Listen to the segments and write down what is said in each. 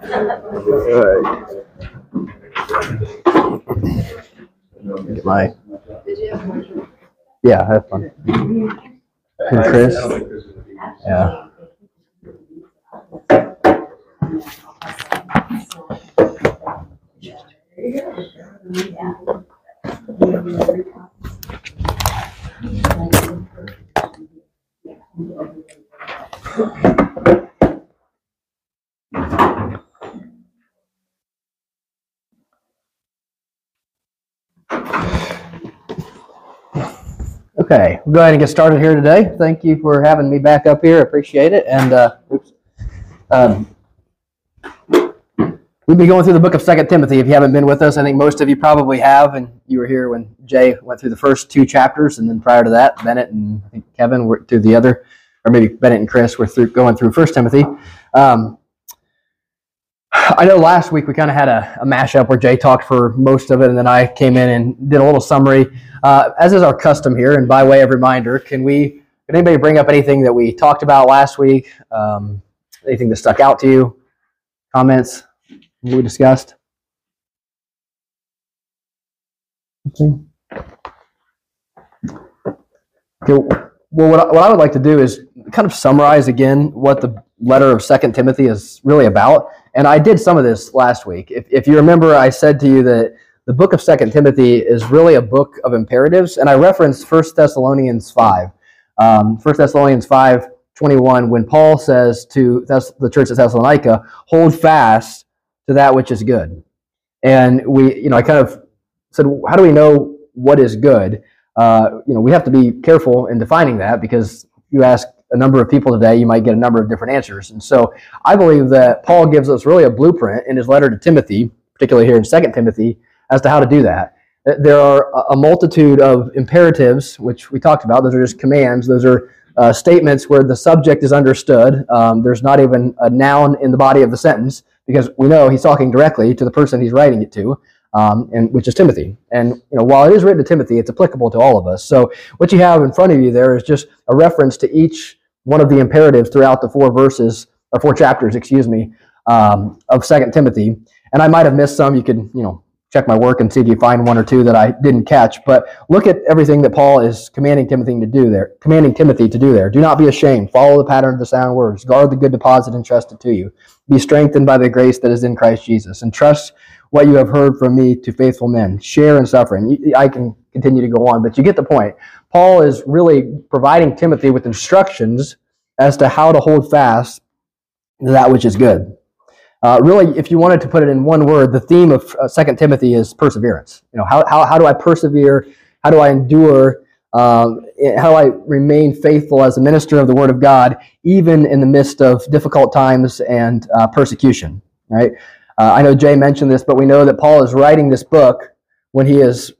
Get my. Yeah, have fun. And Chris. Yeah. Okay, we'll go ahead and get started here today. Thank you for having me back up here. Appreciate it. And uh, oops. Um, we've been going through the book of Second Timothy. If you haven't been with us, I think most of you probably have, and you were here when Jay went through the first two chapters, and then prior to that, Bennett and Kevin were through the other, or maybe Bennett and Chris were through going through First Timothy. Um, I know last week we kind of had a, a mashup where Jay talked for most of it, and then I came in and did a little summary. Uh, as is our custom here, and by way of reminder, can we? Can anybody bring up anything that we talked about last week? Um, anything that stuck out to you? Comments we discussed? Okay. Well, what I, what I would like to do is kind of summarize again what the letter of Second Timothy is really about. And I did some of this last week. If, if you remember, I said to you that the book of Second Timothy is really a book of imperatives, and I referenced First Thessalonians 5. Um, 1 Thessalonians 5, 21, when Paul says to Thess- the church at Thessalonica, hold fast to that which is good. And we, you know, I kind of said, how do we know what is good? Uh, you know, we have to be careful in defining that because you ask a number of people today, you might get a number of different answers. And so I believe that Paul gives us really a blueprint in his letter to Timothy, particularly here in 2 Timothy, as to how to do that. There are a multitude of imperatives, which we talked about. Those are just commands. Those are uh, statements where the subject is understood. Um, there's not even a noun in the body of the sentence because we know he's talking directly to the person he's writing it to, um, and which is Timothy. And you know, while it is written to Timothy, it's applicable to all of us. So what you have in front of you there is just a reference to each one of the imperatives throughout the four verses or four chapters, excuse me, um, of Second Timothy. And I might have missed some. You could, you know, check my work and see if you find one or two that I didn't catch. But look at everything that Paul is commanding Timothy to do there. Commanding Timothy to do there. Do not be ashamed. Follow the pattern of the sound words. Guard the good deposit entrusted to you. Be strengthened by the grace that is in Christ Jesus, and trust what you have heard from me to faithful men. Share in suffering. I can continue to go on, but you get the point. Paul is really providing Timothy with instructions as to how to hold fast that which is good. Uh, really, if you wanted to put it in one word, the theme of uh, Second Timothy is perseverance. You know, how, how, how do I persevere? How do I endure? Um, how do I remain faithful as a minister of the Word of God, even in the midst of difficult times and uh, persecution? Right? Uh, I know Jay mentioned this, but we know that Paul is writing this book when he is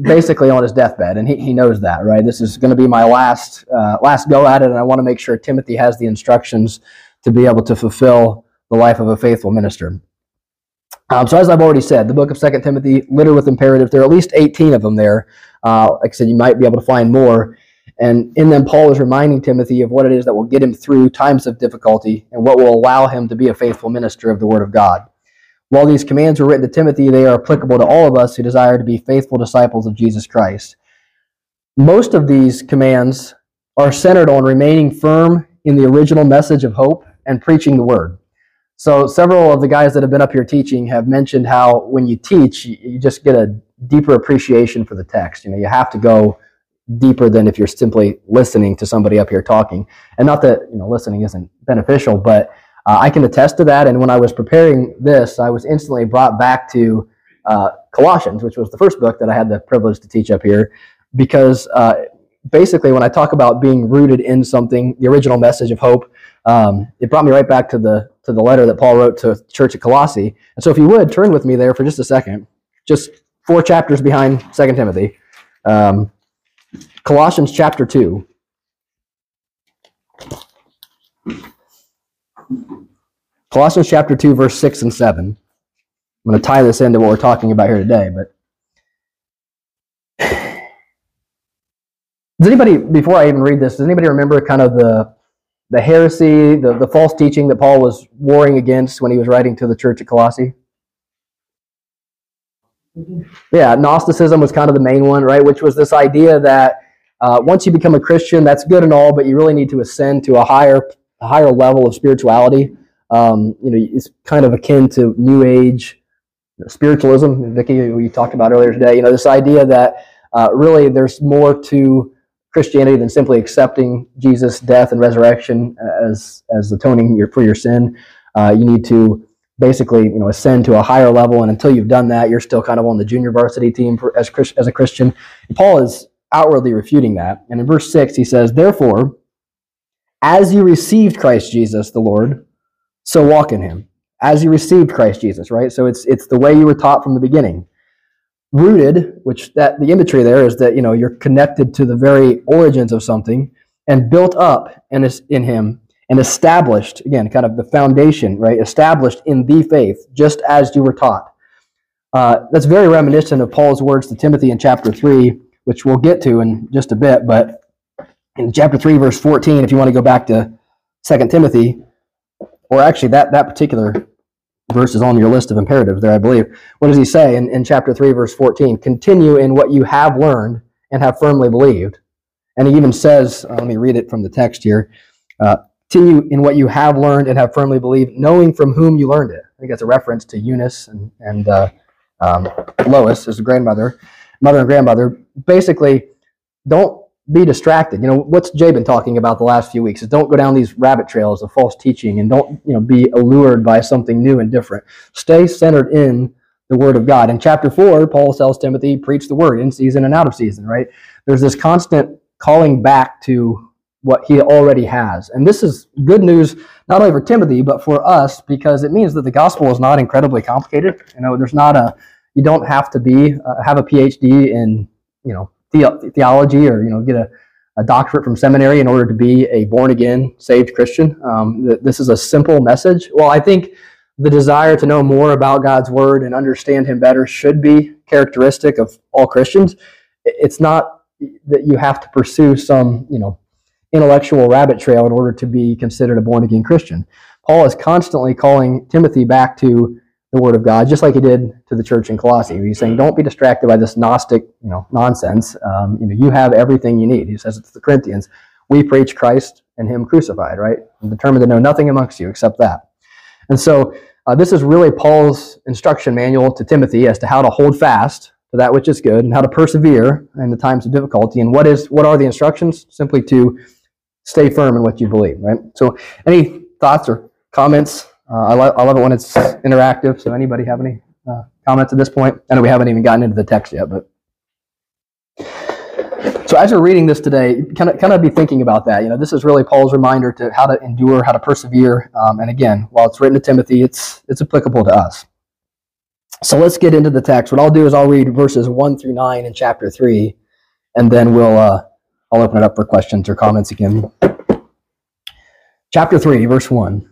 basically on his deathbed, and he, he knows that. Right? This is going to be my last uh, last go at it, and I want to make sure Timothy has the instructions to be able to fulfill the life of a faithful minister. Um, so as I've already said, the book of Second Timothy littered with imperatives. There are at least 18 of them there. Uh, like I said, you might be able to find more. And in them, Paul is reminding Timothy of what it is that will get him through times of difficulty and what will allow him to be a faithful minister of the Word of God. While these commands were written to Timothy, they are applicable to all of us who desire to be faithful disciples of Jesus Christ. Most of these commands are centered on remaining firm in the original message of hope and preaching the Word. So several of the guys that have been up here teaching have mentioned how when you teach, you just get a deeper appreciation for the text. You know, you have to go deeper than if you're simply listening to somebody up here talking. And not that you know listening isn't beneficial, but uh, I can attest to that. And when I was preparing this, I was instantly brought back to uh, Colossians, which was the first book that I had the privilege to teach up here, because uh, basically when I talk about being rooted in something, the original message of hope, um, it brought me right back to the to the letter that Paul wrote to church at Colossae. And so if you would turn with me there for just a second, just four chapters behind Second Timothy, um, Colossians chapter two. Colossians chapter 2, verse 6 and 7. I'm going to tie this into what we're talking about here today, but does anybody, before I even read this, does anybody remember kind of the the heresy, the, the false teaching that Paul was warring against when he was writing to the church at Colossae? Yeah, Gnosticism was kind of the main one, right? Which was this idea that uh, once you become a Christian, that's good and all, but you really need to ascend to a higher, a higher level of spirituality. Um, you know, it's kind of akin to New Age you know, spiritualism. Vicky, we talked about earlier today. You know, this idea that uh, really there's more to Christianity than simply accepting Jesus' death and resurrection as as atoning your, for your sin. Uh, you need to basically, you know, ascend to a higher level, and until you've done that, you're still kind of on the junior varsity team for, as as a Christian. And Paul is outwardly refuting that, and in verse six he says, "Therefore, as you received Christ Jesus the Lord, so walk in Him." As you received Christ Jesus, right? So it's it's the way you were taught from the beginning rooted, which that the imagery there is that you know you're connected to the very origins of something and built up and is in him and established again kind of the foundation right established in the faith just as you were taught uh, that's very reminiscent of paul's words to timothy in chapter 3 which we'll get to in just a bit but in chapter 3 verse 14 if you want to go back to 2 timothy or actually that that particular verse is on your list of imperatives there, I believe. What does he say in, in chapter 3, verse 14? Continue in what you have learned and have firmly believed. And he even says, uh, let me read it from the text here. Uh, continue in what you have learned and have firmly believed, knowing from whom you learned it. I think that's a reference to Eunice and, and uh, um, Lois, a grandmother, mother and grandmother. Basically, don't be distracted. You know, what's Jay been talking about the last few weeks is don't go down these rabbit trails of false teaching and don't, you know, be allured by something new and different. Stay centered in the word of God. In chapter 4, Paul tells Timothy, preach the word in season and out of season, right? There's this constant calling back to what he already has. And this is good news not only for Timothy but for us because it means that the gospel is not incredibly complicated. You know, there's not a you don't have to be uh, have a PhD in, you know, the- theology or you know get a, a doctorate from seminary in order to be a born again saved Christian. Um, th- this is a simple message. Well, I think the desire to know more about God's word and understand Him better should be characteristic of all Christians. It's not that you have to pursue some you know intellectual rabbit trail in order to be considered a born again Christian. Paul is constantly calling Timothy back to the Word of God, just like he did to the church in Colossae. He's saying, "Don't be distracted by this Gnostic, you know, nonsense. Um, you know, you have everything you need." He says it to the Corinthians, "We preach Christ and Him crucified." Right? I'm determined to know nothing amongst you except that. And so, uh, this is really Paul's instruction manual to Timothy as to how to hold fast to that which is good and how to persevere in the times of difficulty. And what is what are the instructions? Simply to stay firm in what you believe. Right? So, any thoughts or comments uh, I, lo- I love it when it's interactive. So, anybody have any uh, comments at this point? I know we haven't even gotten into the text yet, but so as you're reading this today, kind of kind of be thinking about that. You know, this is really Paul's reminder to how to endure, how to persevere. Um, and again, while it's written to Timothy, it's it's applicable to us. So let's get into the text. What I'll do is I'll read verses one through nine in chapter three, and then we'll uh, I'll open it up for questions or comments again. Chapter three, verse one.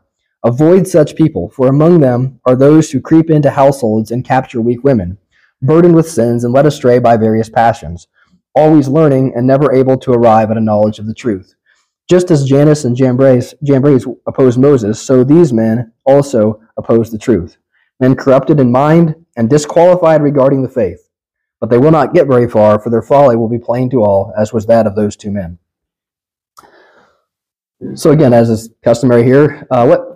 Avoid such people, for among them are those who creep into households and capture weak women, burdened with sins and led astray by various passions, always learning and never able to arrive at a knowledge of the truth. Just as Jannes and Jambres, Jambres opposed Moses, so these men also oppose the truth. Men corrupted in mind and disqualified regarding the faith. But they will not get very far, for their folly will be plain to all, as was that of those two men. So again, as is customary here, uh, what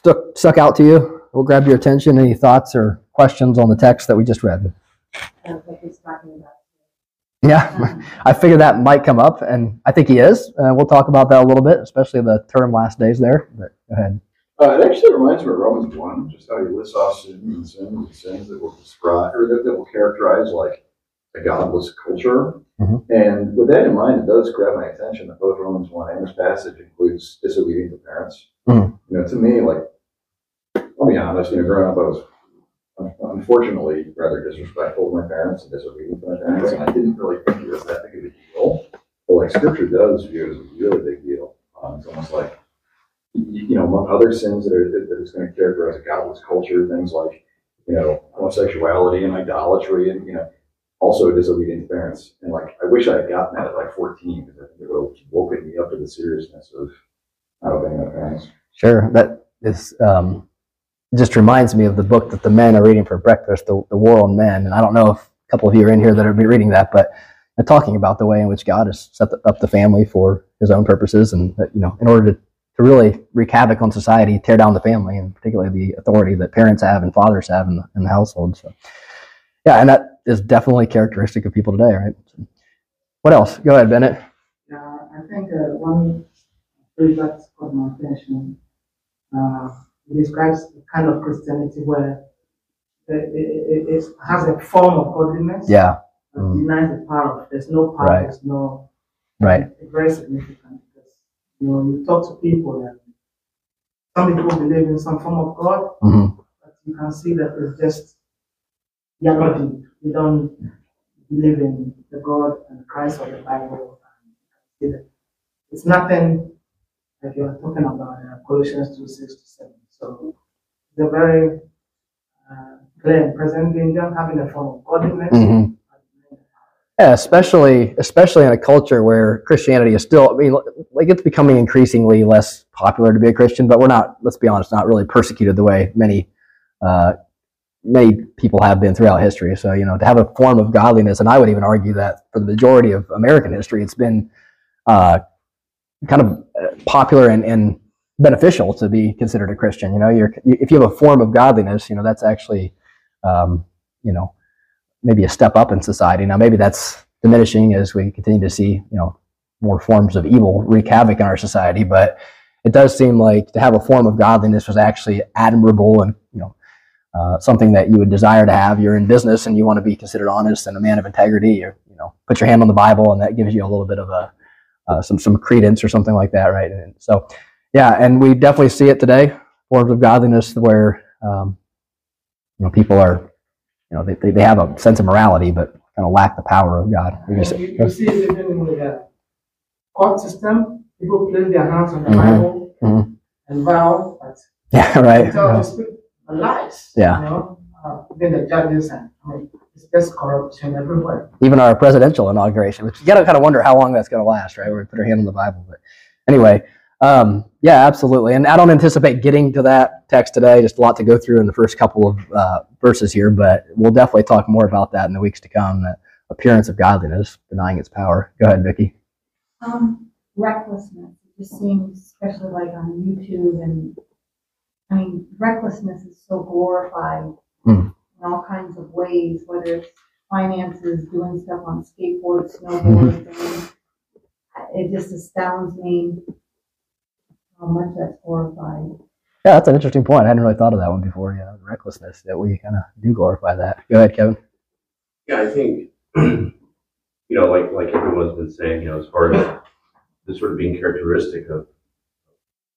stuck, stuck out to you? will grab your attention? Any thoughts or questions on the text that we just read? Yeah, I figured that might come up, and I think he is. Uh, we'll talk about that a little bit, especially the term last days there. But go ahead. Uh, it actually reminds me of Romans 1, just how he lists off sins and sins and sins that will describe, or that will characterize like a godless culture. Mhm. And with that in mind, it does grab my attention that both Romans 1 and this passage includes disobedience to parents. Mhm. You know, to me, like, I'll be honest, you know, growing up, I was unfortunately rather disrespectful to my parents and disobedient to my parents, and I didn't really think it was that big of a deal. But like, scripture does view it as a really big deal. Um, it's almost like, you know, among other sins that, are, that that is going to characterize a godless culture, things like, you know, homosexuality and idolatry and, you know, also disobedient parents. And like, I wish I had gotten that at like 14 because I think it would have woken me up to the seriousness of not obeying my parents. Sure. That is um, just reminds me of the book that the men are reading for breakfast, the, the War on Men. And I don't know if a couple of you are in here that are be reading that, but they're talking about the way in which God has set the, up the family for His own purposes, and that, you know, in order to, to really wreak havoc on society, tear down the family, and particularly the authority that parents have and fathers have in the, in the household. So, yeah, and that is definitely characteristic of people today, right? So, what else? Go ahead, Bennett. Yeah, I think uh, one phrase that caught my attention uh, it describes the kind of Christianity where it, it, it has a form of godliness Yeah. Mm. denies the power. There's no power. Right. There's no. Right. It's very significant because you know you talk to people and some people believe in some form of God, hmm but you can see that it's just they They don't believe in the God and Christ of the Bible. It's nothing like you're talking about uh, Colossians 2 6 to 7. So a very uh, clear and present danger having a form of godliness. hmm Yeah, especially especially in a culture where Christianity is still. I mean, like it's becoming increasingly less popular to be a Christian, but we're not. Let's be honest, not really persecuted the way many uh, many people have been throughout history. So you know, to have a form of godliness, and I would even argue that for the majority of American history, it's been uh, kind of uh, popular and, and beneficial to be considered a Christian. You know, you're if you have a form of godliness, you know, that's actually um, you know maybe a step up in society. Now, maybe that's diminishing as we continue to see, you know, more forms of evil wreak havoc in our society. But it does seem like to have a form of godliness was actually admirable and, you know, uh, something that you would desire to have. You're in business and you want to be considered honest and a man of integrity. Or, you know, put your hand on the Bible and that gives you a little bit of a uh, some some credence or something like that, right? And so, yeah, and we definitely see it today. Forms of godliness where um, you know people are you know, they, they, they have a sense of morality, but kind of lack the power of God. You, you see it even in the court system. People place their hands on the Mhm. Bible Mhm. and vow yeah, right. Yeah. The speak lies. Yeah. You know, uh, then the judges and I mean, it's just corruption everywhere. Even our presidential inauguration, which you gotta kind of wonder how long that's going to last, right? Where we put our hand on the Bible. But anyway, um, yeah, absolutely. And I don't anticipate getting to that text today. Just a lot to go through in the first couple of uh, verses here, but we'll definitely talk more about that in the weeks to come. That appearance of godliness, denying its power. Go ahead, Vicki. Um, recklessness. It just seems, especially like on YouTube and, I mean, recklessness is so glorified Mm. in all kinds of ways, whether it's finances, doing stuff on skateboards, snowboards. I mean, It just astounds me how much that's glorified. Yeah, that's an interesting point. I hadn't really thought of that one before. Yeah, recklessness that we kind of do glorify that. Go ahead, Kevin. Yeah, I think, you know, like, like everyone's been saying, you know, as far as this sort of being characteristic of,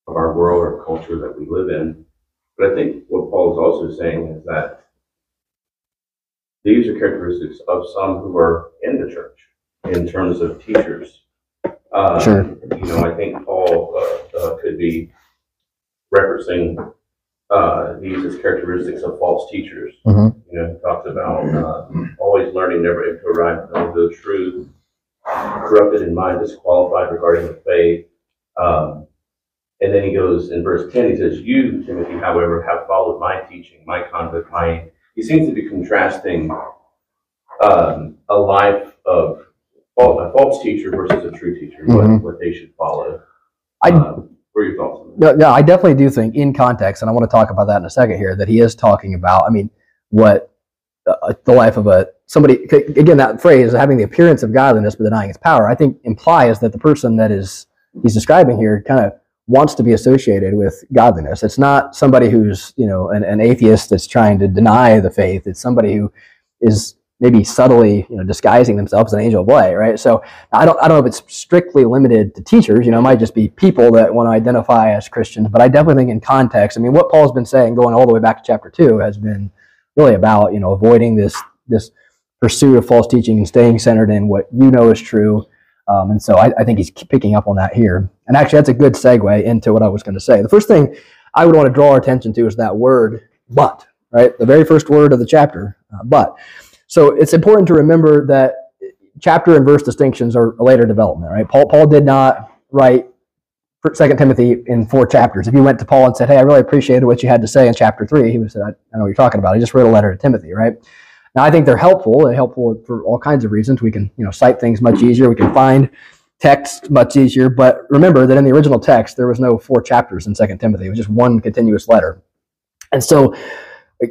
of our world or culture that we live in. But I think what Paul is also saying is that these are characteristics of some who are in the church in terms of teachers. Uh, Sure. You know, I think Paul uh, uh, could be referencing uh, these as characteristics of false teachers. Mhm. You know, he talks about uh, always learning, never able to arrive at the truth, corrupted in mind, disqualified regarding the faith. Um, and then he goes in verse 10, he says, You, Timothy, however, have followed my teaching, my conduct, my. He seems to be contrasting um, a life of a false teacher versus a true teacher, Mhm. what, what they should follow. I Um, what are your thoughts on that? No, no, I definitely do think in context, and I want to talk about that in a second here, that he is talking about, I mean, what uh, the life of a somebody, again, that phrase, having the appearance of godliness but denying its power, I think implies that the person that is he's describing here kind of wants to be associated with godliness. It's not somebody who's, you know, an, an atheist that's trying to deny the faith. It's somebody who is maybe subtly, you know, disguising themselves as an angel of light, right? So I don't, I don't know if it's strictly limited to teachers. You know, it might just be people that want to identify as Christians. But I definitely think in context, I mean, what Paul's been saying, going all the way back to chapter two, has been really about you know avoiding this this pursuit of false teaching and staying centered in what you know is true. Um, and so I, I think he's picking up on that here. And actually, that's a good segue into what I was going to say. The first thing I would want to draw our attention to is that word, but, right? The very first word of the chapter, uh, but. So it's important to remember that chapter and verse distinctions are a later development, right? Paul, Paul did not write Second Timothy in four chapters. If you went to Paul and said, "Hey, I really appreciated what you had to say in chapter three, he would say, "I, I know what you're talking about. I just wrote a letter to Timothy." Right? Now, I think they're helpful. They're helpful for all kinds of reasons. We can, you know, cite things much easier. We can find text much easier. But remember that in the original text, there was no four chapters in Second Timothy. It was just one continuous letter. And so,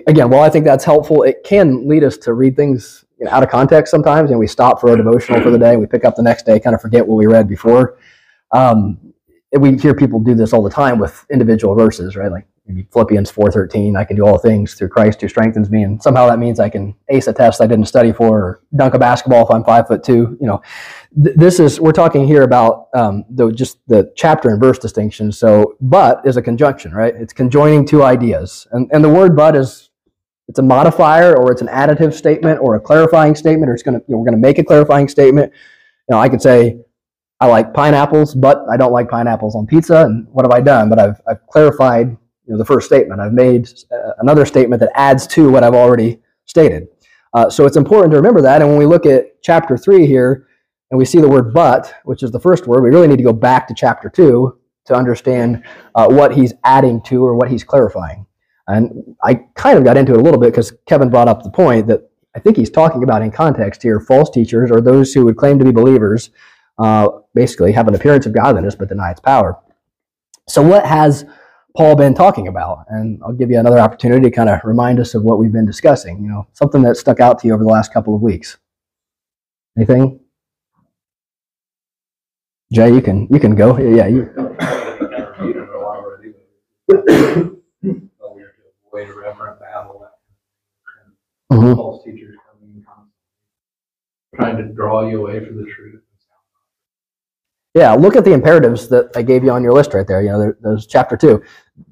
again, while I think that's helpful, it can lead us to read things you know, out of context sometimes, and we stop for a devotional for the day. We pick up the next day, kind of forget what we read before. Um, we hear people do this all the time with individual verses, right? Like Philippians 4.13, I can do all things through Christ who strengthens me. And somehow that means I can ace a test I didn't study for or dunk a basketball if I'm five foot two. You know, th- this is, we're talking here about um, the, just the chapter and verse distinction. So, but is a conjunction, right? It's conjoining two ideas. And, and the word but is, it's a modifier or it's an additive statement or a clarifying statement or it's to, you know, we're going to make a clarifying statement. You know, I could say, I like pineapples, but I don't like pineapples on pizza. And what have I done? But I've, I've clarified know, the first statement. I've made uh, another statement that adds to what I've already stated. Uh, so it's important to remember that. And when we look at chapter three here, and we see the word but, which is the first word, we really need to go back to chapter two to understand uh, what he's adding to or what he's clarifying. And I kind of got into it a little bit because Kevin brought up the point that I think he's talking about in context here false teachers or those who would claim to be believers uh, basically have an appearance of godliness but deny its power. So, what has Paul been talking about? And I'll give you another opportunity to kind of remind us of what we've been discussing. You know, something that stuck out to you over the last couple of weeks. Anything? Jay, you can you can go. Yeah, you. Way to reverent battle. Mhm. False teachers coming trying to draw you away from the truth. Yeah, look at the imperatives that I gave you on your list right there. You know, there, there's chapter two,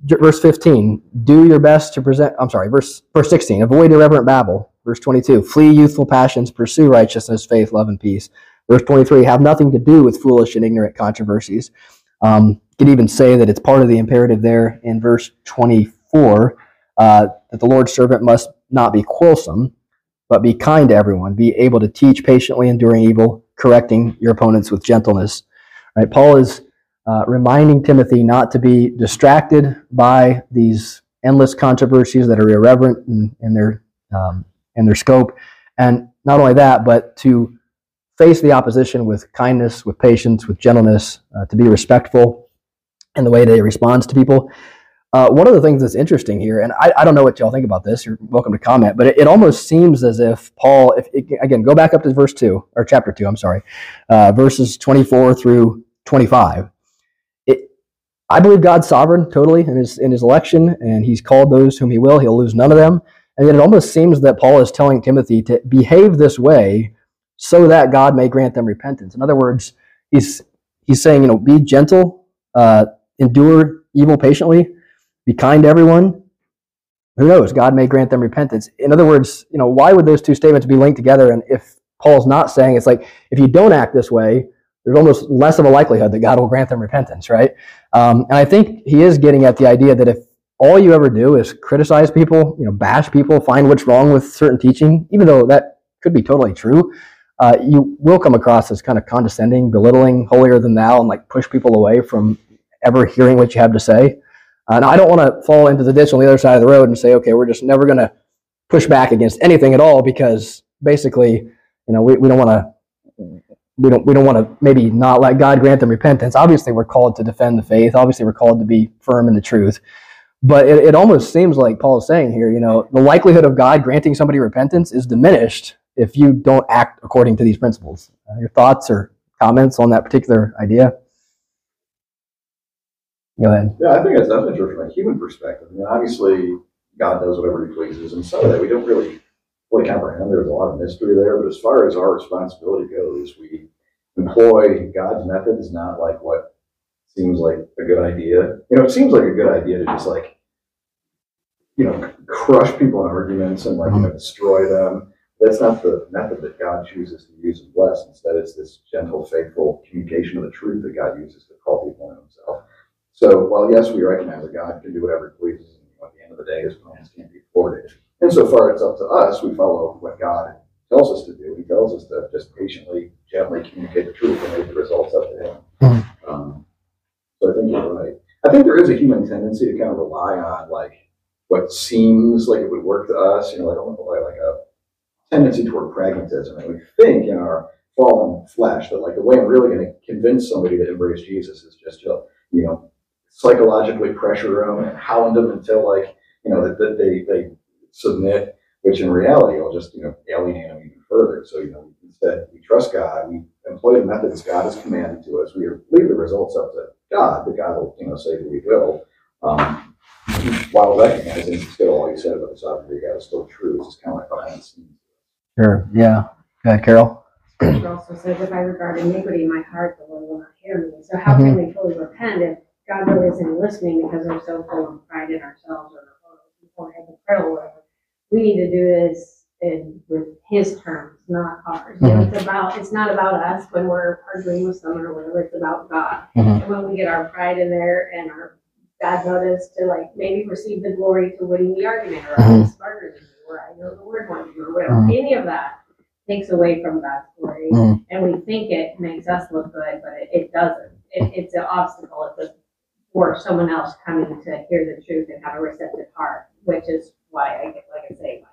verse 15. Do your best to present. I'm sorry, verse verse 16. Avoid irreverent babble. Verse 22. Flee youthful passions. Pursue righteousness, faith, love, and peace. Verse 23. Have nothing to do with foolish and ignorant controversies. Um, you could even say that it's part of the imperative there in verse 24 uh, that the Lord's servant must not be quarrelsome, but be kind to everyone. Be able to teach patiently, enduring evil, correcting your opponents with gentleness. Right? Paul is uh, reminding Timothy not to be distracted by these endless controversies that are irreverent in, in their um, in their scope, and not only that, but to face the opposition with kindness, with patience, with gentleness, uh, to be respectful in the way that he responds to people. Uh, one of the things that's interesting here, and I, I don't know what y'all think about this. You're welcome to comment, but it, it almost seems as if Paul, if again, go back up to verse two or chapter two. I'm sorry, uh, verses 24 through 25. I believe God's sovereign totally in his in his election, and He's called those whom He will. He'll lose none of them. And yet, it almost seems that Paul is telling Timothy to behave this way so that God may grant them repentance. In other words, he's he's saying, you know, be gentle, uh, endure evil patiently be kind to everyone. Who knows? God may grant them repentance. In other words, you know, why would those two statements be linked together? And if Paul's not saying it's like if you don't act this way, there's almost less of a likelihood that God will grant them repentance, right? Um, and I think he is getting at the idea that if all you ever do is criticize people, you know, bash people, find what's wrong with certain teaching, even though that could be totally true, uh, you will come across as kind of condescending, belittling, holier than thou, and like push people away from ever hearing what you have to say. Uh, now, I don't want to fall into the ditch on the other side of the road and say, okay, we're just never going to push back against anything at all because basically, you know, we, we don't want to we don't we don't want to maybe not let God grant them repentance. Obviously, we're called to defend the faith. Obviously, we're called to be firm in the truth. But it, it almost seems like Paul is saying here, you know, the likelihood of God granting somebody repentance is diminished if you don't act according to these principles. Uh, your thoughts or comments on that particular idea? Go ahead. Yeah, I think that's definitely true from a human perspective. I mean, obviously, God does whatever He pleases, and some of that we don't really fully comprehend. There's a lot of mystery there, but as far as our responsibility goes, we employ God's methods, not like what seems like a good idea. You know, it seems like a good idea to just like, you know, crush people in arguments and like, you know, mm-hmm. destroy them. That's not the method that God chooses to use and bless. Instead, it's this gentle, faithful communication of the truth that God uses to call people in Himself. So, while yes, we recognize that God can do whatever He pleases, and at the end of the day, His plans can't be thwarted. Insofar it's up to us, we follow what God tells us to do. He tells us to just patiently, gently communicate the truth and leave the results up to Him. Mhm. Um, so I think you're right. I think there is a human tendency to kind of rely on like what seems like it would work to us, you know, like almost like, like a tendency toward pragmatism. And we think in our fallen flesh that like the way I'm really going to convince somebody to embrace Jesus is just to, you know, psychologically pressure them and hound them until like, you know, that, that they, they submit, which in reality will just, you know, alienate them even further. So, you know, instead we trust God, we employ the methods God has commanded to us. We leave the results up to God, but God will, you know, say that we will. Um, while recognizing still all you said about the sovereignty of God is still true. It's just kind of like behind the scenes. Sure. Yeah. Go ahead, Carol. Scripture also says, if I regard iniquity in my heart, the Lord will not hear me. So how can we fully repent if God really isn't listening because we're so full of pride in ourselves or, or hypocritical or whatever? We need to do this in, with His terms, not ours. Know, it's about, it's not about us when we're arguing with someone or whatever, it's about God. Mhm. And when we get our pride in there and our bad motives to like maybe receive the glory to winning the argument or I'm smarter than you or I know the word more than you or whatever, Mhm. any of that takes away from God's glory Mhm. and we think it makes us look good, but it, it doesn't. It, it's an obstacle it's a, for someone else coming to hear the truth and have a receptive heart, which is why I get, like I say, like,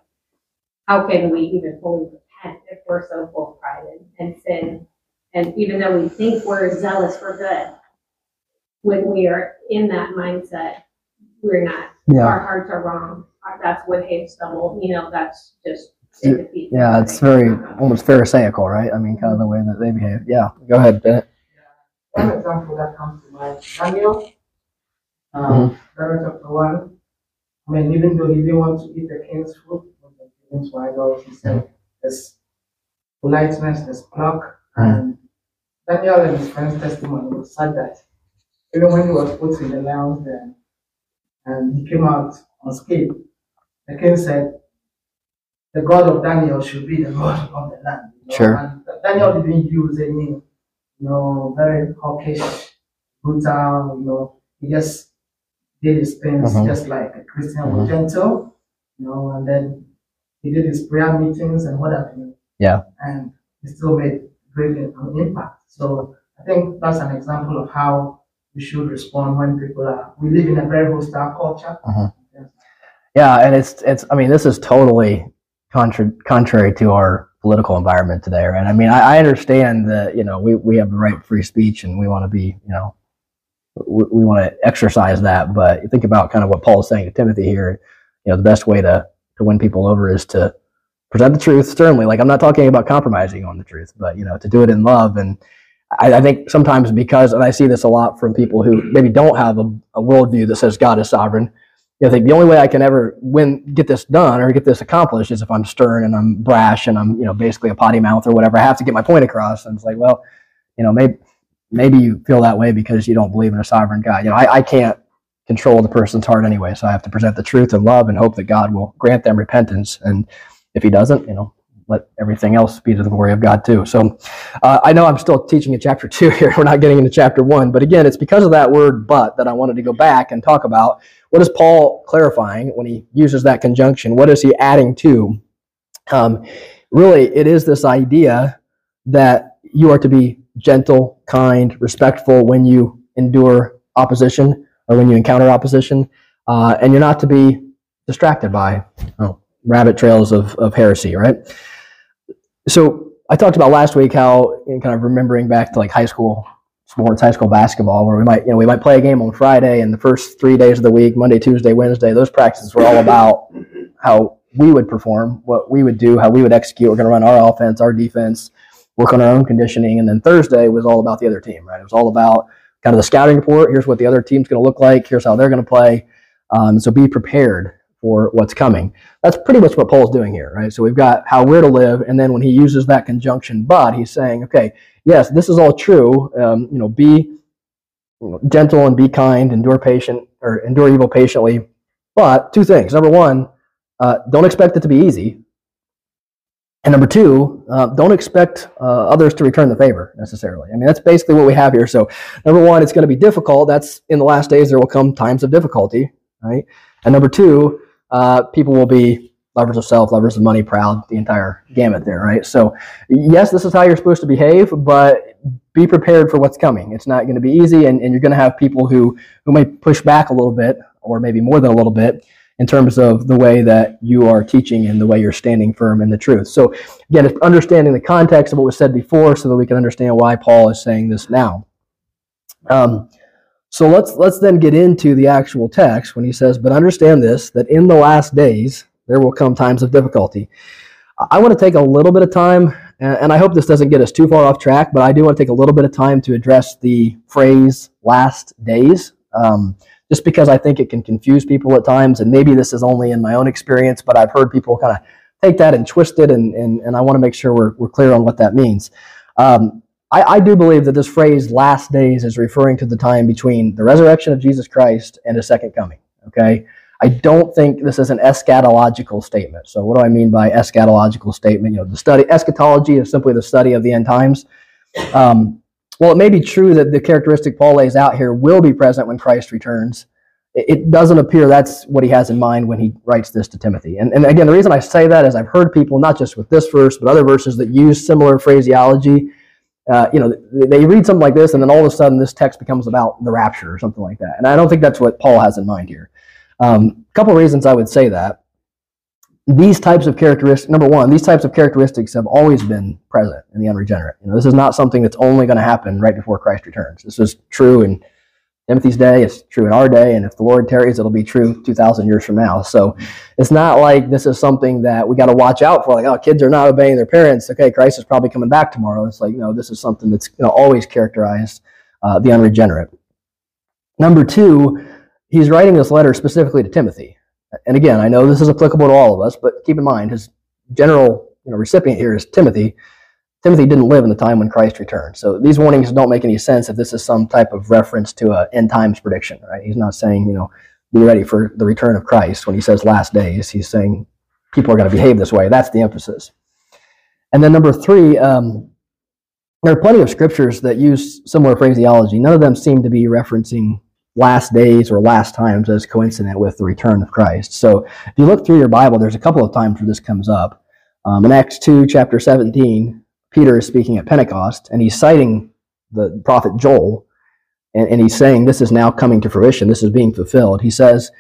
how can we even fully repent if we're so full of pride and, and sin? And even though we think we're zealous for good, when we are in that mindset, we're not. Yeah. Our hearts are wrong. That's what they stumble. You know, that's just it Yeah, it's very almost Pharisaical, right? I mean, kind of the way that they behave. Yeah. Go ahead, Bennett. One example that comes to mind, Daniel, um, Daniel chapter one. I mean, even though he didn't want to eat the king's food, but the king's idols, he said, there's politeness, there's pluck, hmm. and Daniel and his friend's testimony was said that even when he was put in the lion's den and he came out unscathed, the king said, the God of Daniel should be the God of the land. you know, Sure. And Daniel didn't use any you know, very hawkish, brutal, you know, he just did his things Mhm. just like a Christian would gentle, you know, and then he did his prayer meetings and what have you. Yeah. And he still made great im- impact. So I think that's an example of how we should respond when people are, we live in a very hostile culture. Mhm. Yes. Yeah, and it's it's. I mean, this is totally contra- contrary to our political environment today, right? I mean, I, I understand that you know we, we have the right to free speech and we want to be you know we, we want to exercise that, but think about kind of what Paul is saying to Timothy here. You know, the best way to to win people over is to present the truth sternly. Like I'm not talking about compromising on the truth, but you know, to do it in love and. I, I think sometimes because, and I see this a lot from people who maybe don't have a, a worldview that says God is sovereign, you know, I think the only way I can ever win, get this done or get this accomplished is if I'm stern and I'm brash and I'm, you know, basically a potty mouth or whatever. I have to get my point across. And it's like, well, you know, maybe, maybe you feel that way because you don't believe in a sovereign God. You know, I, I can't control the person's heart anyway. So I have to present the truth and love and hope that God will grant them repentance. And if he doesn't, you know, let everything else be to the glory of God too. So uh, I know I'm still teaching in chapter two here. We're not getting into chapter one, but again, it's because of that word but that I wanted to go back and talk about what is Paul clarifying when he uses that conjunction? What is he adding to? Um, really, it is this idea that you are to be gentle, kind, respectful when you endure opposition or when you encounter opposition, uh, and you're not to be distracted by oh, rabbit trails of, of heresy, right? So I talked about last week how kind of remembering back to like high school sports, high school basketball, where we might, you know, we might play a game on Friday and the first three days of the week, Monday, Tuesday, Wednesday, those practices were all about how we would perform, what we would do, how we would execute. We're going to run our offense, our defense, work on our own conditioning. And then Thursday was all about the other team, right? It was all about kind of the scouting report. Here's what the other team's going to look like. Here's how they're going to play. Um, so be prepared for what's coming. That's pretty much what Paul's doing here, right? So we've got how we're to live, and then when he uses that conjunction but, he's saying, okay, yes, this is all true. Um, you know, be gentle and be kind, endure patient or endure evil patiently. But two things. Number one, uh, don't expect it to be easy. And number two, uh, don't expect uh, others to return the favor necessarily. I mean, that's basically what we have here. So, number one, it's going to be difficult. That's in the last days, there will come times of difficulty, right? And number two, uh, people will be lovers of self, lovers of money, proud, the entire gamut there, right? So, yes, this is how you're supposed to behave, but be prepared for what's coming. It's not going to be easy, and, and you're going to have people who, who may push back a little bit, or maybe more than a little bit, in terms of the way that you are teaching and the way you're standing firm in the truth. So, again, it's understanding the context of what was said before so that we can understand why Paul is saying this now. Um, so let's let's then get into the actual text when he says, "But understand this: that in the last days there will come times of difficulty." I want to take a little bit of time, and I hope this doesn't get us too far off track, but I do want to take a little bit of time to address the phrase "last days." Um, just because I think it can confuse people at times. And maybe this is only in my own experience, but I've heard people kind of take that and twist it, and, and, and I want to make sure we're, we're clear on what that means. Um, I, I do believe that this phrase last days is referring to the time between the resurrection of Jesus Christ and his second coming. Okay? I don't think this is an eschatological statement. So, what do I mean by eschatological statement? You know, the study eschatology is simply the study of the end times. Um, well, it may be true that the characteristic Paul lays out here will be present when Christ returns. It doesn't appear that's what he has in mind when he writes this to Timothy. And, and again, the reason I say that is I've heard people, not just with this verse, but other verses that use similar phraseology. Uh, you know, they read something like this, and then all of a sudden this text becomes about the rapture or something like that. And I don't think that's what Paul has in mind here. A um, couple of reasons I would say that these types of characteristics, number one, these types of characteristics have always been present in the unregenerate. You know, this is not something that's only going to happen right before Christ returns. This is true in Timothy's day, it's true in our day, and if the Lord tarries, it'll be true 2,000 years from now. So it's not like this is something that we got to watch out for, like, oh, kids are not obeying their parents. Okay, Christ is probably coming back tomorrow. It's like, no, this is something that's you know, always characterized uh, the unregenerate. Number two, he's writing this letter specifically to Timothy and again, I know this is applicable to all of us, but keep in mind his general you know, recipient here is Timothy. Timothy didn't live in the time when Christ returned. So these warnings don't make any sense if this is some type of reference to an end times prediction, right? He's not saying, you know, be ready for the return of Christ when he says last days. He's saying people are going to behave this way. That's the emphasis. And then number three, um, there are plenty of scriptures that use similar phraseology. None of them seem to be referencing last days or last times as coincident with the return of Christ. So if you look through your Bible, there's a couple of times where this comes up. Um, in Acts 2, chapter 17, Peter is speaking at Pentecost, and he's citing the prophet Joel, and, and he's saying, This is now coming to fruition. This is being fulfilled. He says,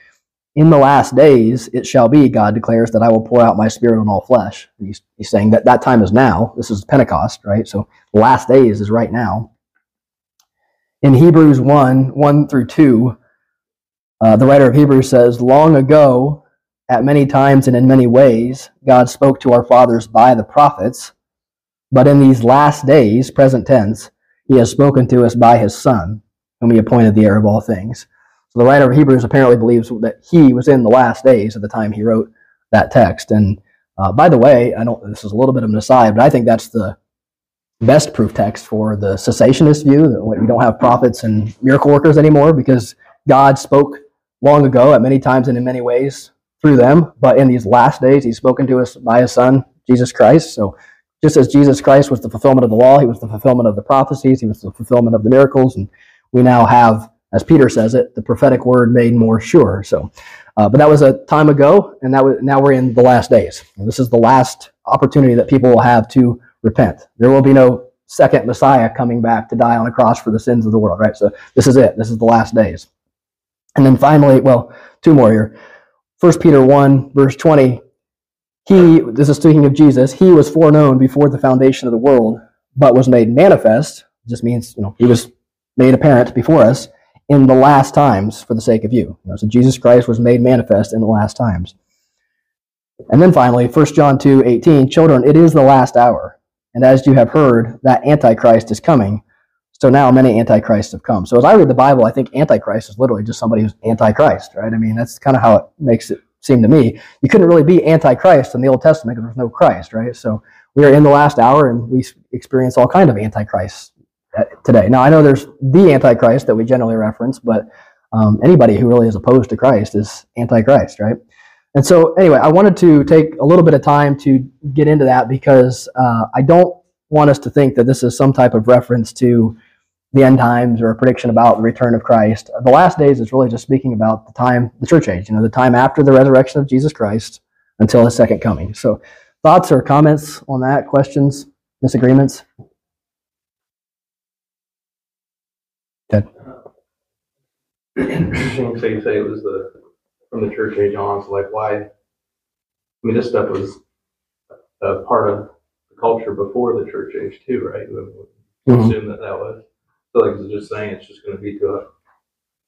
In the last days it shall be, God declares, that I will pour out my spirit on all flesh. He's, he's saying that that time is now. This is Pentecost, right? So last days is right now in Hebrews 1 1 through 2, uh, the writer of Hebrews says, Long ago, at many times and in many ways, God spoke to our fathers by the prophets, but in these last days, present tense, he has spoken to us by his Son, whom he appointed the heir of all things. So the writer of Hebrews apparently believes that he was in the last days at the time he wrote that text. And uh, by the way, I don't. This is a little bit of an aside, but I think that's the best proof text for the cessationist view that we don't have prophets and miracle workers anymore because God spoke long ago at many times and in many ways through them. But in these last days, He's spoken to us by His Son, Jesus Christ. So just as Jesus Christ was the fulfillment of the law, He was the fulfillment of the prophecies, He was the fulfillment of the miracles, and we now have, as Peter says it, the prophetic word made more sure. So, uh, but that was a time ago, and that was, now we're in the last days. And this is the last opportunity that people will have to repent. There will be no second Messiah coming back to die on a cross for the sins of the world, right? So this is it. This is the last days. And then finally, well, two more here. 1 Peter 1, verse 20. He, this is speaking of Jesus, he was foreknown before the foundation of the world, but was made manifest, just means, you know, he was made apparent before us in the last times for the sake of you. you know, so Jesus Christ was made manifest in the last times. And then finally, 1 John 2, 18, children, it is the last hour. And as you have heard, that Antichrist is coming. So now many antichrists have come. So as I read the Bible, I think antichrist is literally just somebody who's antichrist, right? I mean, that's kind of how it makes it seem to me. You couldn't really be antichrist in the Old Testament because there's no Christ, right? So we are in the last hour, and we experience all kind of antichrists uh, today. Now I know there's the antichrist that we generally reference, but um, anybody who really is opposed to Christ is antichrist, right? And so, anyway, I wanted to take a little bit of time to get into that because uh, I don't want us to think that this is some type of reference to the end times or a prediction about the return of Christ. The last days is really just speaking about the time, the church age, you know, the time after the resurrection of Jesus Christ until his second coming. So, thoughts or comments on that? Questions, disagreements? Ted. Interesting, say it was the, from the church age on, so like why? I mean, this stuff was a part of the culture before the church age too, right? We Mhm. Assume that that was, so like, it's just saying it's just gonna be to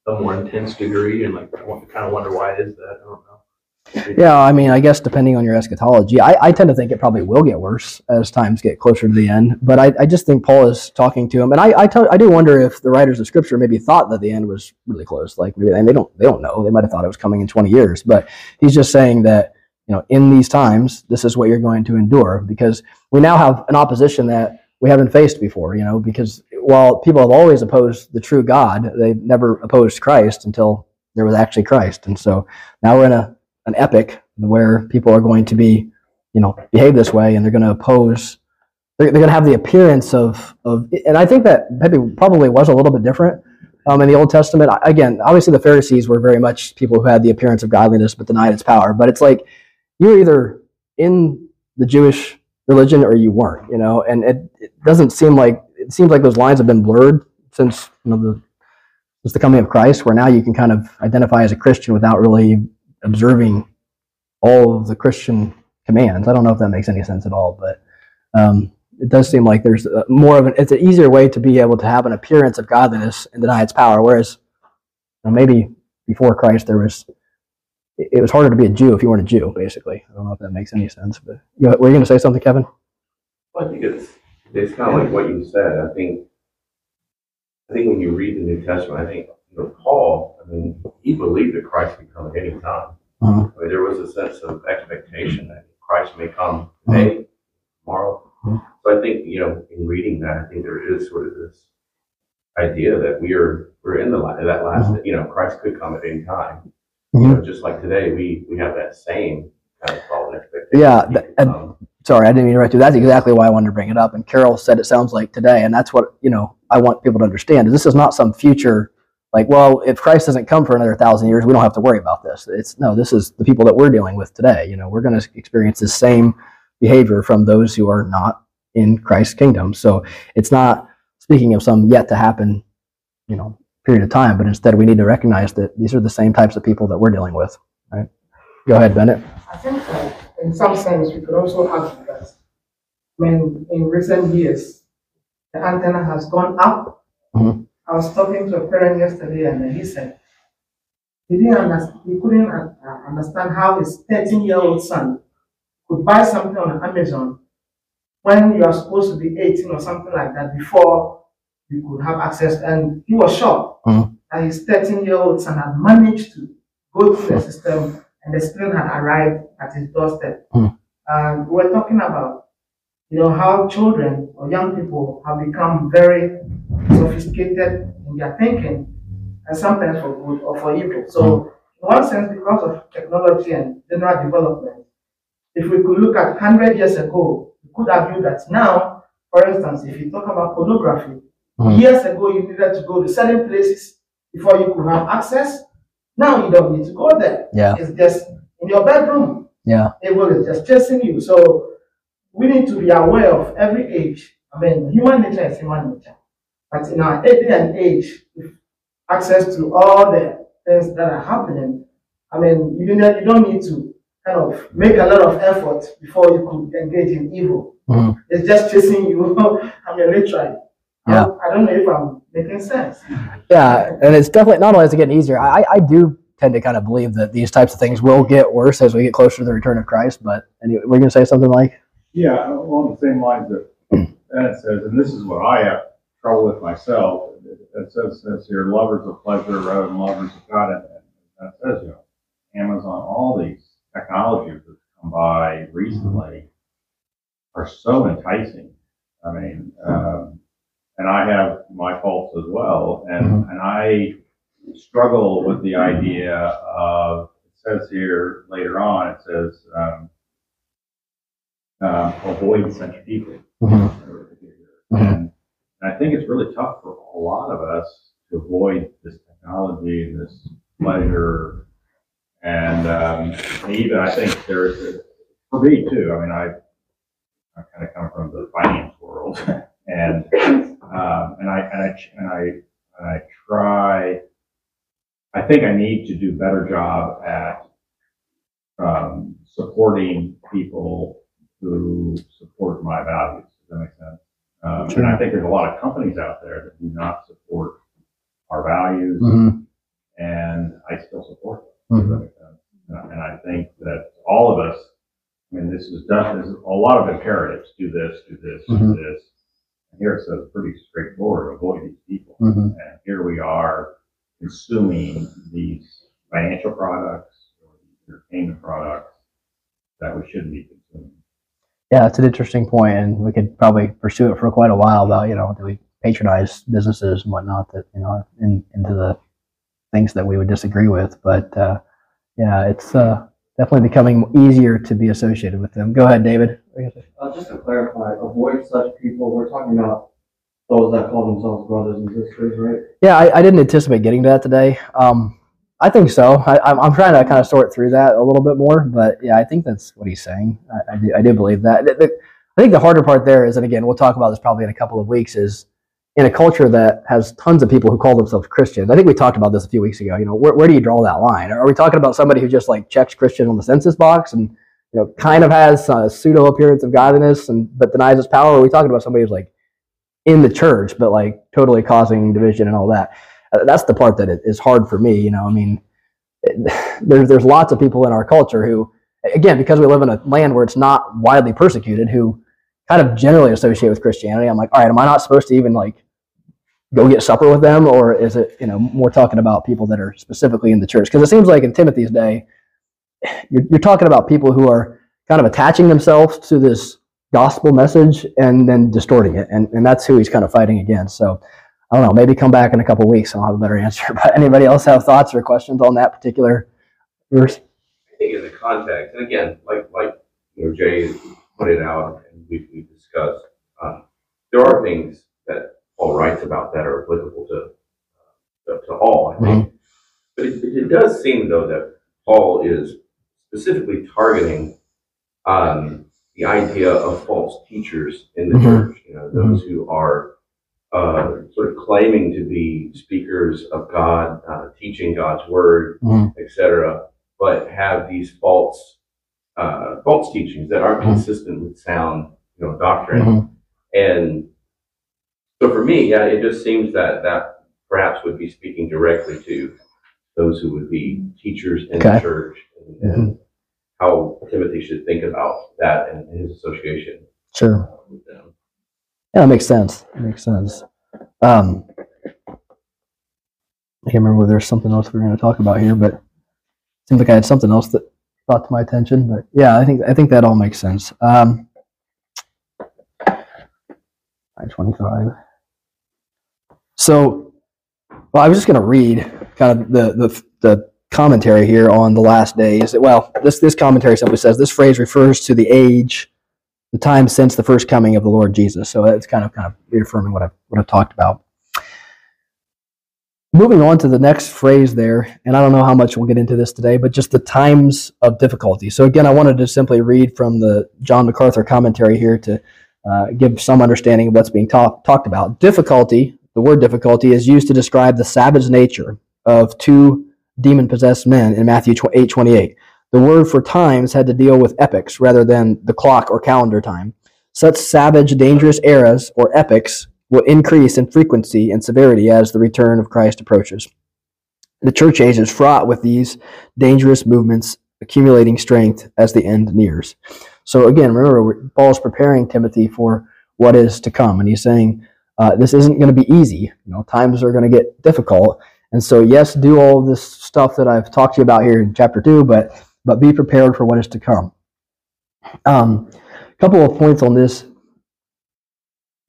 a, a more intense degree and like, I kind of wonder why is that, I don't know. Yeah, I mean, I guess depending on your eschatology, I, I tend to think it probably will get worse as times get closer to the end. But I, I just think Paul is talking to him, and I do wonder if the writers of Scripture maybe thought that the end was really close. Like maybe and they don't they don't know. They might have thought it was coming in twenty years, but he's just saying that you know in these times this is what you're going to endure because we now have an opposition that we haven't faced before. You know, because while people have always opposed the true God, they never opposed Christ until there was actually Christ, and so now we're in a an epoch where people are going to be, you know, behave this way and they're going to oppose. They're, they're going to have the appearance of of, and I think that maybe probably was a little bit different um, in the Old Testament. Again, obviously the Pharisees were very much people who had the appearance of godliness but denied its power. But it's like you're either in the Jewish religion or you weren't, you know. And it, it doesn't seem like it seems like those lines have been blurred since you know the since the coming of Christ, where now you can kind of identify as a Christian without really observing all of the Christian commands. I don't know if that makes any sense at all, but um, it does seem like there's a, more of an. It's an easier way to be able to have an appearance of godliness and deny its power. Whereas you know, maybe before Christ, there was it it was harder to be a Jew if you weren't a Jew. Basically, I don't know if that makes any sense. But you, were you going to say something, Kevin? Well, I think it's, it's kind of like what you said. I think, I think when you read the New Testament, I think, know, Paul, I mean, he believed that Christ could come at any time. Mhm. I mean, there was a sense of expectation that Christ may come today, tomorrow. Mhm. So I think, you know, in reading that, I think there is sort of this idea that we are, we're in the, that last, you know, Christ could come at any time. You know, just like today, we, we have that same kind of and expectation. Yeah, th- and- Sorry, I didn't mean to interrupt you. That's exactly why I wanted to bring it up. And Carol said it sounds like today, and that's what you know. I want people to understand. This is not some future, like, well, if Christ doesn't come for another thousand years, we don't have to worry about this. It's no, this is the people that we're dealing with today. You know, we're going to experience the same behavior from those who are not in Christ's kingdom. So it's not speaking of some yet to happen, you know, period of time, but instead we need to recognize that these are the same types of people that we're dealing with. Right? Go ahead, Bennett. I think uh, in some sense we could also argue that when in recent years the antenna has gone up. I was talking to a parent yesterday and he said he didn't understand, he couldn't uh, uh, understand how his 13 year old son could buy something on Amazon when you are supposed to be 18 or something like that before you could have access. And he was shocked Mhm. that his 13 year old son had managed to go through the system and the screen had arrived at his doorstep. Mhm. And we we're talking about, you know, how children or young people have become very sophisticated in their thinking, and sometimes for good or for evil. So, in one sense, because of technology and general development, if we could look at 100 years ago, we could argue that now, for instance, if you talk about pornography, Mhm. years ago you needed to go to certain places before you could have access. Now you don't need to go there. Yeah. It's just in your bedroom. Yeah. Evil is just chasing you. So we need to be aware of every age. I mean, human nature is human nature. But in our day and age, with access to all the things that are happening, I mean, you don't, you don't need to kind of make a lot of effort before you could engage in evil. Mhm. It's just chasing you. I mean, literally. Yeah. I, I don't know if I'm making sense. Yeah, and it's definitely not only is it getting easier. I, I do tend to kind of believe that these types of things will get worse as we get closer to the return of Christ. But anyway, we're going to say something like, Yeah, along the same lines that Bennett says, and this is what I have trouble with myself. It says, says here, lovers of pleasure rather than lovers of God, and that says, you know, Amazon, all these technologies that come by recently are so enticing. I mean, um, and I have my faults as well, and and I struggle with the idea of. It says here later on. It says. Um, uh, avoid such people. Mhm. And I think it's really tough for a lot of us to avoid this technology, this pleasure. And um, even I think there's, for me too, I mean, I, I kind of come from the finance world and, um, and I, and I, and I, and I try, I think I need to do a better job at um, supporting people who support my values. Does that make sense? Um, and I think there's a lot of companies out there that do not support our values, Mhm. and I still support them. Mhm. make? And I- think that all of us, I mean, this is done, there's a lot of imperatives, do this, do this, do Mhm. this. And here it says pretty straightforward, avoid these people. Mhm. And here we are consuming these financial products or these entertainment products that we shouldn't be consuming. Yeah, it's an interesting point, and we could probably pursue it for quite a while about you know do we patronize businesses and whatnot that you know in, into the things that we would disagree with. But uh, yeah, it's uh, definitely becoming easier to be associated with them. Go ahead, David. Uh, just to clarify, avoid such people, we're talking about those that call themselves brothers and sisters, right? Yeah, I, I didn't anticipate getting to that today. Um, I think so. I, I'm, I'm trying to kind of sort through that a little bit more, but yeah, I think that's what he's saying. I, I, do, I do believe that. The- the- I think the harder part there is, and again, we'll talk about this probably in a couple of weeks, is in a culture that has tons of people who call themselves Christians. I think we talked about this a few weeks ago. You know, where, where do you draw that line? Are we talking about somebody who just like checks Christian on the census box and you know kind of has a pseudo appearance of godliness and but denies its power? Or are we talking about somebody who's like in the church but like totally causing division and all that? Uh, that's the part that is hard for me. You know, I mean, there's there's lots of people in our culture who, again, because we live in a land where it's not widely persecuted, who kind of generally associate with Christianity. I'm like, all right, am I not supposed to even like go get supper with them, or is it you know more talking about people that are specifically in the church? Because it seems like in Timothy's day, you're, you're talking about people who are kind of attaching themselves to this gospel message and then distorting it, and and that's who he's kind of fighting against. So. I don't know. Maybe come back in a couple weeks and I'll have a better answer. But anybody else have thoughts or questions on that particular verse? I think in the context, and again, like like you know Jay pointed out and we we discussed, um, there are things that Paul writes about that are applicable to uh, to, to all. I think, but it, it does seem though that Paul is specifically targeting um, the idea of false teachers in the Mhm. church. You know, those who are uh, sort of claiming to be speakers of God, uh, teaching God's word, Mhm. etc., but have these false uh, false teachings that aren't Mhm. consistent with sound, you know, doctrine. Mhm. And so for me, yeah, it just seems that that perhaps would be speaking directly to those who would be teachers in Okay. the church and, and how Timothy should think about that and his association Sure. with them. Yeah, that makes sense. Makes sense. Um, I can't remember whether there's something else we were going to talk about here, but it seems like I had something else that brought to my attention. But yeah, I think I think that all makes sense. Um, twenty-five. So, well, I was just going to read kind of the, the the commentary here on the last days. Well, this this commentary simply says this phrase refers to the age the time since the first coming of the Lord Jesus. So it's kind of kind of reaffirming what I've what I've talked about. Moving on to the next phrase there, and I don't know how much we'll get into this today, but just the times of difficulty. So again, I wanted to simply read from the John MacArthur commentary here to uh, give some understanding of what's being talk, talked about. Difficulty, the word difficulty, is used to describe the savage nature of two demon-possessed men in Matthew eight twenty-eight. The word for times had to deal with epochs rather than the clock or calendar time. Such savage, dangerous eras or epochs will increase in frequency and severity as the return of Christ approaches. The church age is fraught with these dangerous movements accumulating strength as the end nears. So again, remember, Paul's preparing Timothy for what is to come, and he's saying uh, this isn't going to be easy. You know, times are going to get difficult, And so, yes, do all this stuff that I've talked to you about here in chapter two, but but be prepared for what is to come. Um, a couple of points on this.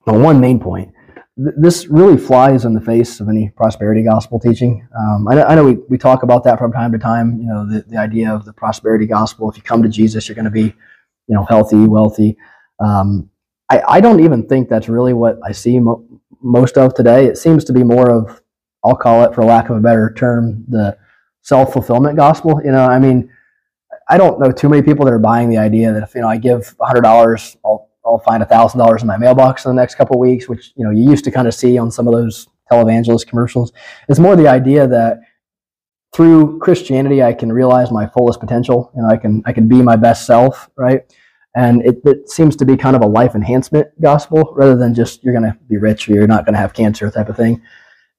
Well, one main point. Th- This really flies in the face of any prosperity gospel teaching. Um, I know, I know we, we talk about that from time to time. You know, the, the idea of the prosperity gospel. If you come to Jesus, you're going to be, you know, healthy, wealthy. Um, I, I don't even think that's really what I see mo- most of today. It seems to be more of, I'll call it, for lack of a better term, the self fulfillment gospel. You know, I mean, I don't know too many people that are buying the idea that if you know I give hundred dollars, I'll I'll find thousand dollars in my mailbox in the next couple weeks, which you know you used to kind of see on some of those televangelist commercials. It's more the idea that through Christianity I can realize my fullest potential and I can I can be my best self, right? And it, it seems to be kind of a life enhancement gospel rather than just you're going to be rich or you're not going to have cancer type of thing.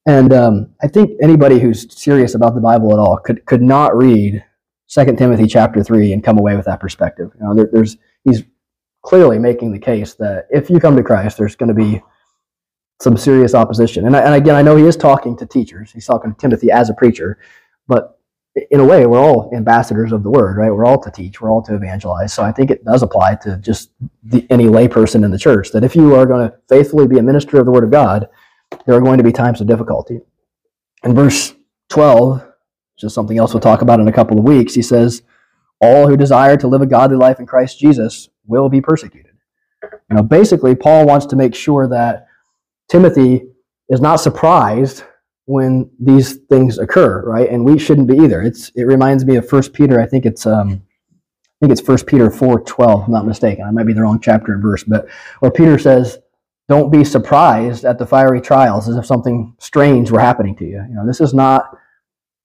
And um, I think anybody who's serious about the Bible at all could could not read Second Timothy chapter three and come away with that perspective. You know, there, there's he's clearly making the case that if you come to Christ, there's going to be some serious opposition. And, I, and again, I know he is talking to teachers. He's talking to Timothy as a preacher, but in a way, we're all ambassadors of the word, right? We're all to teach, we're all to evangelize. So I think it does apply to just the, any layperson in the church that if you are going to faithfully be a minister of the word of God, there are going to be times of difficulty. In verse 12, is something else we'll talk about in a couple of weeks, he says, All who desire to live a godly life in Christ Jesus will be persecuted. You know, basically, Paul wants to make sure that Timothy is not surprised when these things occur, right? And we shouldn't be either. It's it reminds me of First Peter. I think it's um, I think it's First Peter four twelve. I'm not mistaken. I might be the wrong chapter and verse, but where Peter says, "Don't be surprised at the fiery trials, as if something strange were happening to you." You know, this is not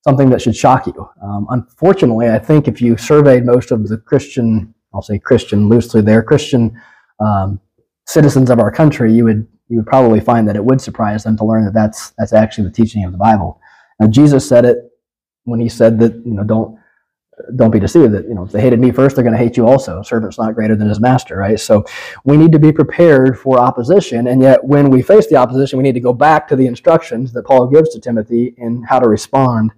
something that should shock you. Um, unfortunately, I think if you surveyed most of the Christian, I'll say Christian loosely there, Christian um, citizens of our country, you would you would probably find that it would surprise them to learn that that's that's actually the teaching of the Bible. Jesus said it when he said that you know don't don't be deceived that you know if they hated me first, they're going to hate you also. Servant's not greater than his master, right? So we need to be prepared for opposition, and yet when we face the opposition, we need to go back to the instructions that Paul gives to Timothy in how to respond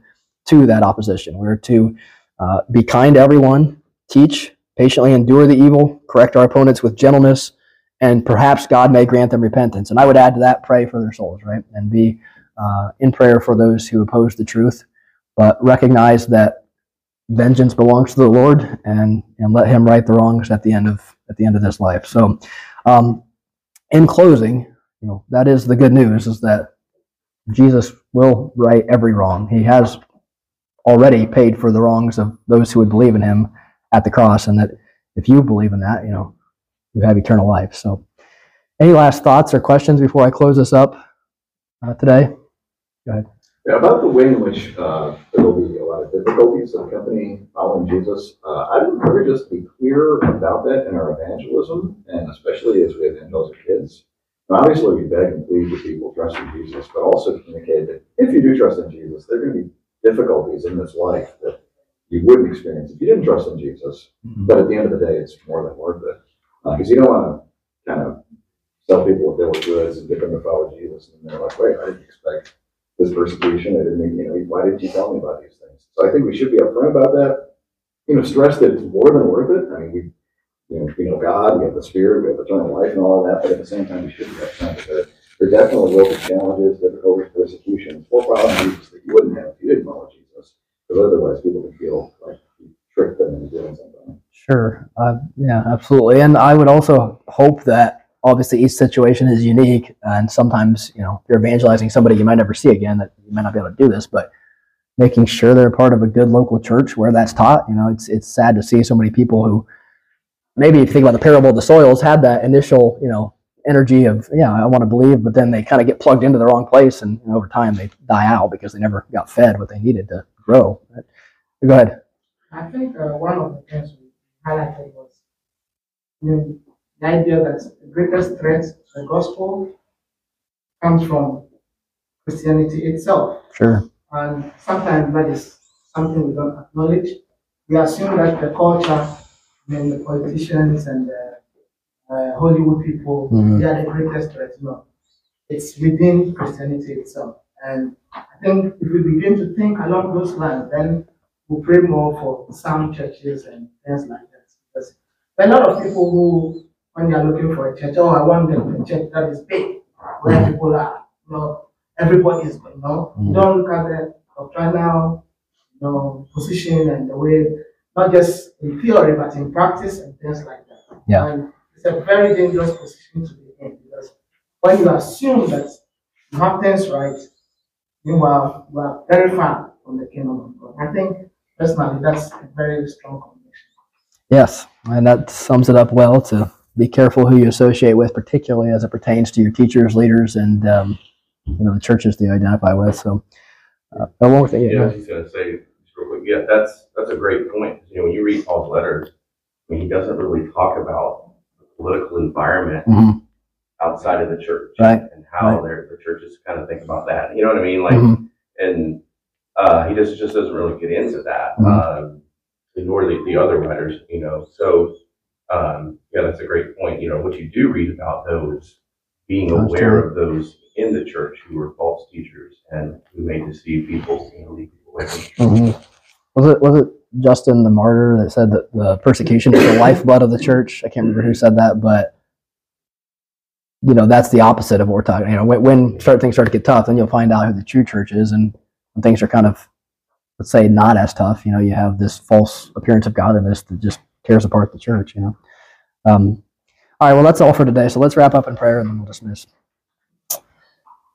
to that opposition. We're to uh, be kind to everyone, teach, patiently endure the evil, correct our opponents with gentleness, and perhaps God may grant them repentance. And I would add to that, pray for their souls, right? And be uh, in prayer for those who oppose the truth, but recognize that vengeance belongs to the Lord, and and let Him right the wrongs at the end of at the end of this life. So, um, in closing, you know that is the good news: is that Jesus will right every wrong. He has already paid for the wrongs of those who would believe in Him at the cross, and that if you believe in that, you know you have eternal life. So, any last thoughts or questions before I close this up uh, today? Yeah, about the way in which uh, there will be a lot of difficulties accompanying following Jesus, uh, I'd encourage us to be clear about that in our evangelism, and especially as we evangelize kids. Obviously, we beg and plead with people trust in Jesus, but also communicate that if you do trust in Jesus, there are going to be difficulties in this life that you wouldn't experience if you didn't trust in Jesus. Mm-hmm. But at the end of the day, it's more than worth it uh, because you don't want to kind of tell people a they were goods and get them to follow Jesus, and they're like, "Wait, I didn't expect." this persecution. I didn't, mean you know, why didn't you tell me about these things? So I think we should be upfront about that. You know, stress that it's more than worth it. I mean, we, you know, we know God, we have the Spirit, we have eternal life, and all of that. But at the same time, we should be upfront that there, there definitely will be challenges, difficulties, persecutions, or problems that you wouldn't have if you didn't follow Jesus. Because otherwise, people would feel like you tricked them into doing something. Sure. Uh, yeah, absolutely. And I would also hope that obviously each situation is unique, and sometimes you know you're evangelizing somebody you might never see again that you might not be able to do this, but making sure they're part of a good local church where that's taught. You know, it's it's sad to see so many people who maybe if you think about the parable of the soils had that initial you know energy of yeah I want to believe, but then they kind of get plugged into the wrong place, and, and over time they die out because they never got fed what they needed to grow. Go ahead. I think uh, one of the things we highlighted was you know, the idea that the greatest threat to the gospel comes from Christianity itself. Sure. And sometimes that is something we don't acknowledge. We assume that the culture, I mean, the politicians and the uh, Hollywood people, Mhm. they are the greatest threat. No, it's within Christianity itself. And I think if we begin to think along those lines, then we'll pray more for some churches and things like that. Because there are a lot of people who, when they are looking for a church, oh, I want a church that is big, where people are, you know, everybody is, you know, you don't look at the doctrinal, you know, position and the way, not just in theory, but in practice and things like that. Yeah. And it's a very dangerous position to be in because when you assume that you have things right, meanwhile, you are very far from the kingdom of God. I think personally, that's a very strong conviction. Yes, and that sums it up well to be careful who you associate with, particularly as it pertains to your teachers, leaders, and um, you know the churches that you identify with. So, uh, one more thing. Yeah, I was just gonna say, just real quick, yeah, that's, that's a great point. You know, when you read Paul's letters, I mean, he doesn't really talk about the political environment Mhm. outside of the church. Right, And how their, the churches kind of think about that. You know what I mean? Like, Mhm. and, uh, he just, just doesn't really get into that. Mhm. Um, nor the, the other writers, you know, so, um, yeah, that's a great point. You know, what you do read about though is being aware of those in the church who are false teachers and who may deceive people, you know, lead people away from. Mhm. Was it was it Justin the martyr that said that the persecution is the lifeblood of the church? I can't remember who said that, but you know that's the opposite of what we're talking. You know, when, when start things start to get tough, then you'll find out who the true church is, and when things are kind of let's say not as tough, you know, you have this false appearance of godliness that just tears apart the church. You know. Um, all right, well that's all for today. So let's wrap up in prayer and then we'll dismiss.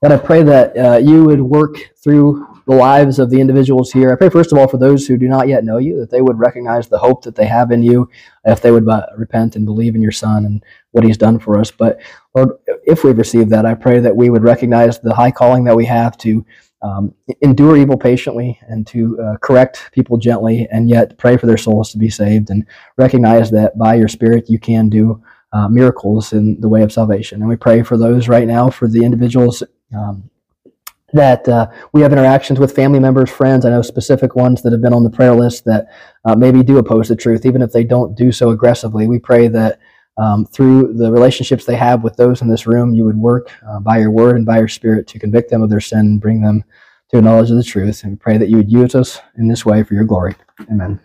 God, I pray that uh, you would work through the lives of the individuals here. I pray, first of all, for those who do not yet know you, that they would recognize the hope that they have in you, if they would uh, repent and believe in your Son and what he's done for us. But, Lord, if we've received that, I pray that we would recognize the high calling that we have to um, endure evil patiently and to uh, correct people gently, and yet pray for their souls to be saved and recognize that by your Spirit you can do uh, miracles in the way of salvation. And we pray for those right now, for the individuals um, that uh, we have interactions with family members, friends. I know specific ones that have been on the prayer list that uh, maybe do oppose the truth, even if they don't do so aggressively. We pray that um, through the relationships they have with those in this room, you would work uh, by your word and by your spirit to convict them of their sin and bring them to a knowledge of the truth. And we pray that you would use us in this way for your glory. Amen.